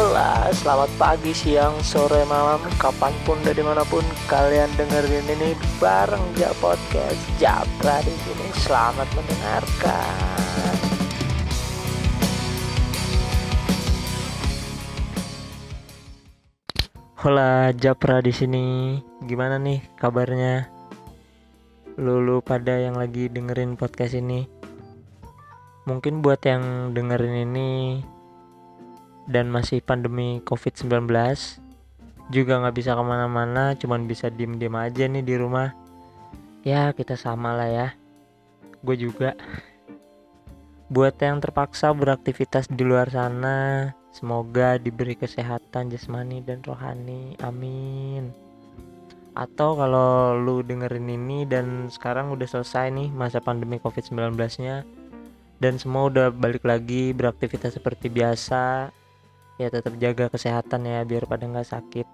Hola, selamat pagi, siang, sore, malam, kapan pun dan di mana pun kalian dengerin ini bareng Ja Podcast Japra di sini. Selamat mendengarkan. Hola, Japra di sini. Gimana nih kabarnya? Lulu pada yang lagi dengerin podcast ini. Mungkin buat yang dengerin ini dan masih pandemi COVID-19 juga nggak bisa ke mana-mana cuman bisa diem-diem aja nih di rumah. Ya kita sama lah ya. Gue juga. Buat yang terpaksa beraktivitas di luar sana semoga diberi kesehatan jasmani dan rohani. Amin. Atau kalau lu dengerin ini dan sekarang udah selesai nih masa pandemi covid-19 nya dan semua udah balik lagi beraktivitas seperti biasa ya tetap jaga kesehatan ya biar pada nggak sakit.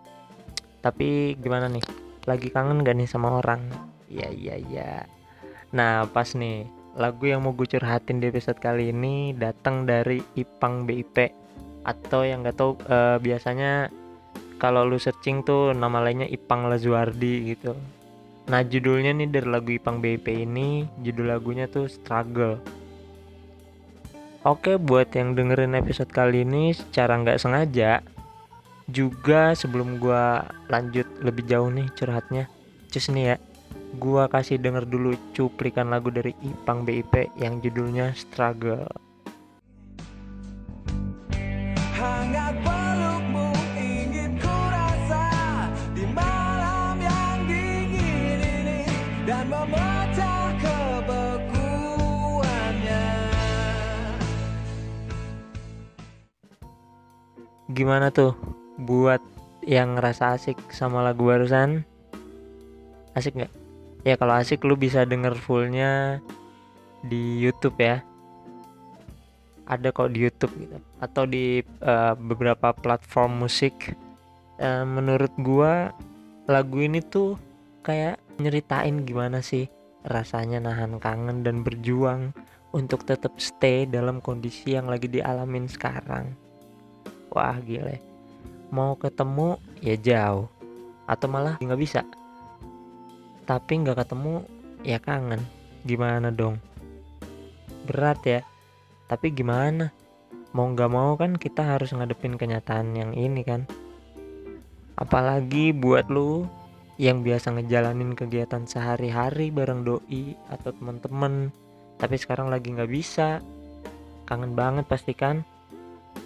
Tapi gimana nih? Lagi kangen gak nih sama orang? Iya iya iya. Nah pas nih lagu yang mau gue curhatin di episode kali ini datang dari Ipang BIP atau yang gak tahu uh, biasanya kalau lu searching tuh nama lainnya Ipang Lazuardi gitu. Nah judulnya nih dari lagu Ipang BIP ini judul lagunya tuh Struggle Oke buat yang dengerin episode kali ini secara nggak sengaja juga sebelum gua lanjut lebih jauh nih curhatnya cus nih ya gua kasih denger dulu cuplikan lagu dari Ipang BIP yang judulnya Struggle. Hangat pelukmu ingin ku di malam yang dingin gimana tuh buat yang ngerasa asik sama lagu barusan? Asik nggak? Ya kalau asik lu bisa denger fullnya di YouTube ya. Ada kok di YouTube gitu atau di uh, beberapa platform musik. Uh, menurut gua lagu ini tuh kayak nyeritain gimana sih rasanya nahan kangen dan berjuang untuk tetap stay dalam kondisi yang lagi dialamin sekarang wah gile. Mau ketemu ya jauh. Atau malah nggak bisa. Tapi nggak ketemu ya kangen. Gimana dong? Berat ya. Tapi gimana? Mau nggak mau kan kita harus ngadepin kenyataan yang ini kan. Apalagi buat lu yang biasa ngejalanin kegiatan sehari-hari bareng doi atau teman-teman tapi sekarang lagi nggak bisa. Kangen banget pasti kan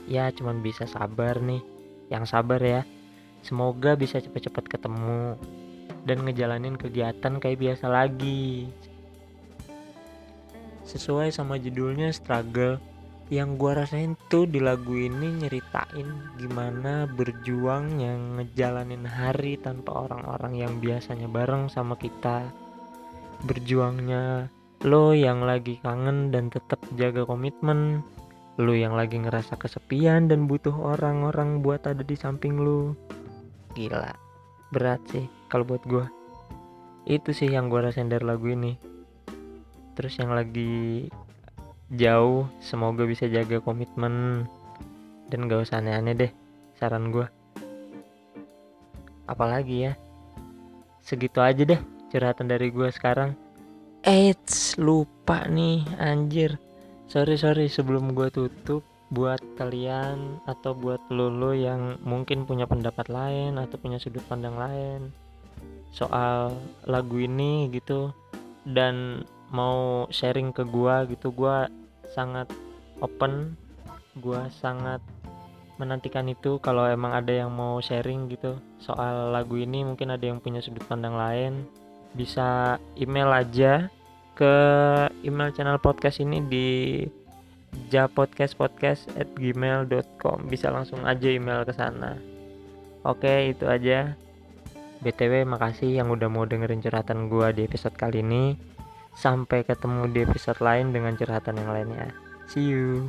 ya cuman bisa sabar nih. Yang sabar ya. Semoga bisa cepet-cepet ketemu dan ngejalanin kegiatan kayak biasa lagi. Sesuai sama judulnya struggle. Yang gua rasain tuh di lagu ini nyeritain gimana berjuang yang ngejalanin hari tanpa orang-orang yang biasanya bareng sama kita. Berjuangnya lo yang lagi kangen dan tetap jaga komitmen lu yang lagi ngerasa kesepian dan butuh orang-orang buat ada di samping lu. Gila berat sih kalau buat gue itu sih yang gue rasain dari lagu ini. Terus yang lagi jauh semoga bisa jaga komitmen. Dan gak usah aneh-aneh deh saran gue apalagi ya segitu aja deh curhatan dari gue sekarang. Eits lupa nih anjir sorry sorry sebelum gue tutup buat kalian atau buat lulu yang mungkin punya pendapat lain atau punya sudut pandang lain soal lagu ini gitu dan mau sharing ke gue gitu gue sangat open gue sangat menantikan itu. Kalau emang ada yang mau sharing gitu soal lagu ini mungkin ada yang punya sudut pandang lain bisa email aja ke email channel podcast ini di japodcastpodcast@gmail.com bisa langsung aja email ke sana. Oke, itu aja. BTW makasih yang udah mau dengerin curhatan gua di episode kali ini. Sampai ketemu di episode lain dengan curhatan yang lainnya. See you.